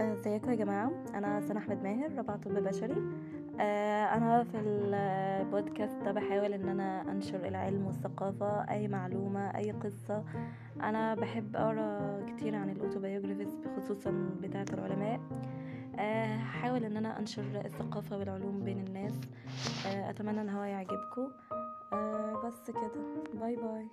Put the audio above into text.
آه، ازيكم يا جماعة؟ أنا سنة أحمد ماهر رابعة طب بشري. آه، أنا في البودكاست ده بحاول إن أنا أنشر العلم والثقافة أي معلومة أي قصة. أنا بحب أقرأ كتير عن ال autobiographies خصوصا بتاعة العلماء. آه، هحاول إن أنا أنشر الثقافة والعلوم بين الناس. آه، أتمنى إن هو يعجبكم. بس كده. bye bye.